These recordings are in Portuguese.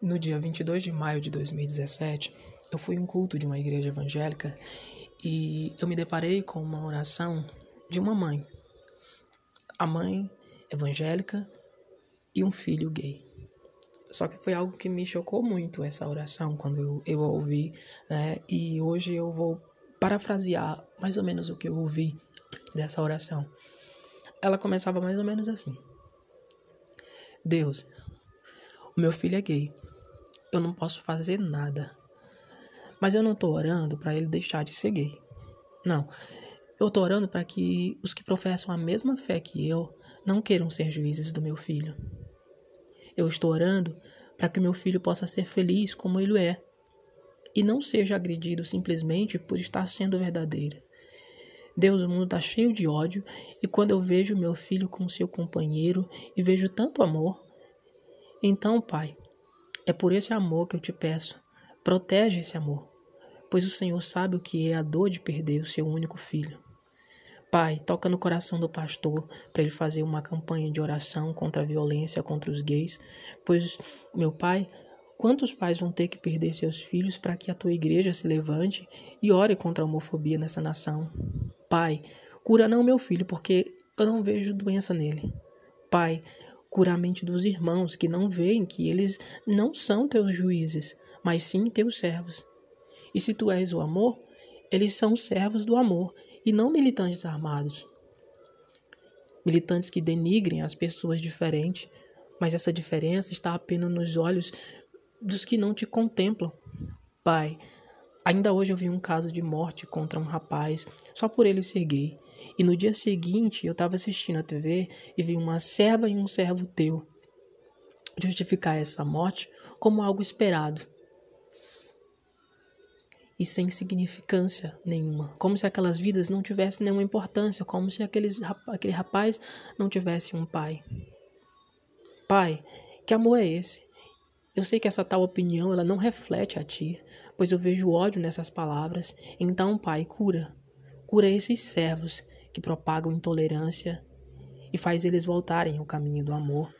No dia 22 de maio de 2017, eu fui em um culto de uma igreja evangélica e eu me deparei com uma oração de uma mãe. A mãe evangélica e um filho gay. Só que foi algo que me chocou muito essa oração quando eu, eu ouvi, né? E hoje eu vou parafrasear mais ou menos o que eu ouvi dessa oração. Ela começava mais ou menos assim: Deus, o meu filho é gay. Eu não posso fazer nada. Mas eu não estou orando para ele deixar de ser gay. Não. Eu estou orando para que os que professam a mesma fé que eu não queiram ser juízes do meu filho. Eu estou orando para que meu filho possa ser feliz como ele é e não seja agredido simplesmente por estar sendo verdadeiro. Deus, o mundo está cheio de ódio e quando eu vejo meu filho com seu companheiro e vejo tanto amor, então, Pai, é por esse amor que eu te peço, protege esse amor, pois o Senhor sabe o que é a dor de perder o seu único filho. Pai, toca no coração do pastor para ele fazer uma campanha de oração contra a violência contra os gays, pois, meu pai, quantos pais vão ter que perder seus filhos para que a tua igreja se levante e ore contra a homofobia nessa nação? Pai, cura não meu filho, porque eu não vejo doença nele. Pai, cura a mente dos irmãos que não veem que eles não são teus juízes, mas sim teus servos. E se tu és o amor, eles são servos do amor e não militantes armados. Militantes que denigrem as pessoas diferentes, mas essa diferença está apenas nos olhos dos que não te contemplam. Pai, ainda hoje eu vi um caso de morte contra um rapaz só por ele ser gay. E no dia seguinte eu estava assistindo a TV e vi uma serva e um servo teu justificar essa morte como algo esperado e sem significância nenhuma, como se aquelas vidas não tivessem nenhuma importância, como se aqueles, aquele rapaz não tivesse um pai. Pai, que amor é esse? Eu sei que essa tal opinião ela não reflete a ti, pois eu vejo ódio nessas palavras. Então, Pai, cura. Cura esses servos que propagam intolerância e faz eles voltarem ao caminho do amor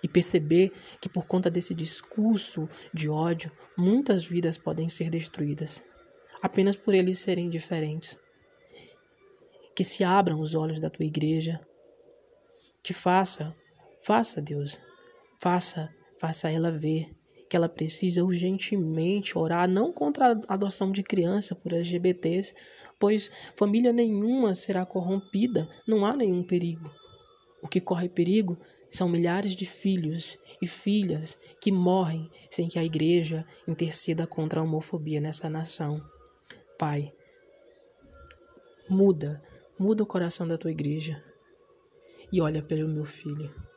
e perceber que por conta desse discurso de ódio, muitas vidas podem ser destruídas, apenas por eles serem diferentes. Que se abram os olhos da tua igreja, que faça, faça Deus, faça, faça ela ver que ela precisa urgentemente orar não contra a adoção de criança por LGBTs, pois família nenhuma será corrompida, não há nenhum perigo. O que corre perigo são milhares de filhos e filhas que morrem sem que a igreja interceda contra a homofobia nessa nação. Pai, muda, muda o coração da tua igreja e olha pelo meu filho.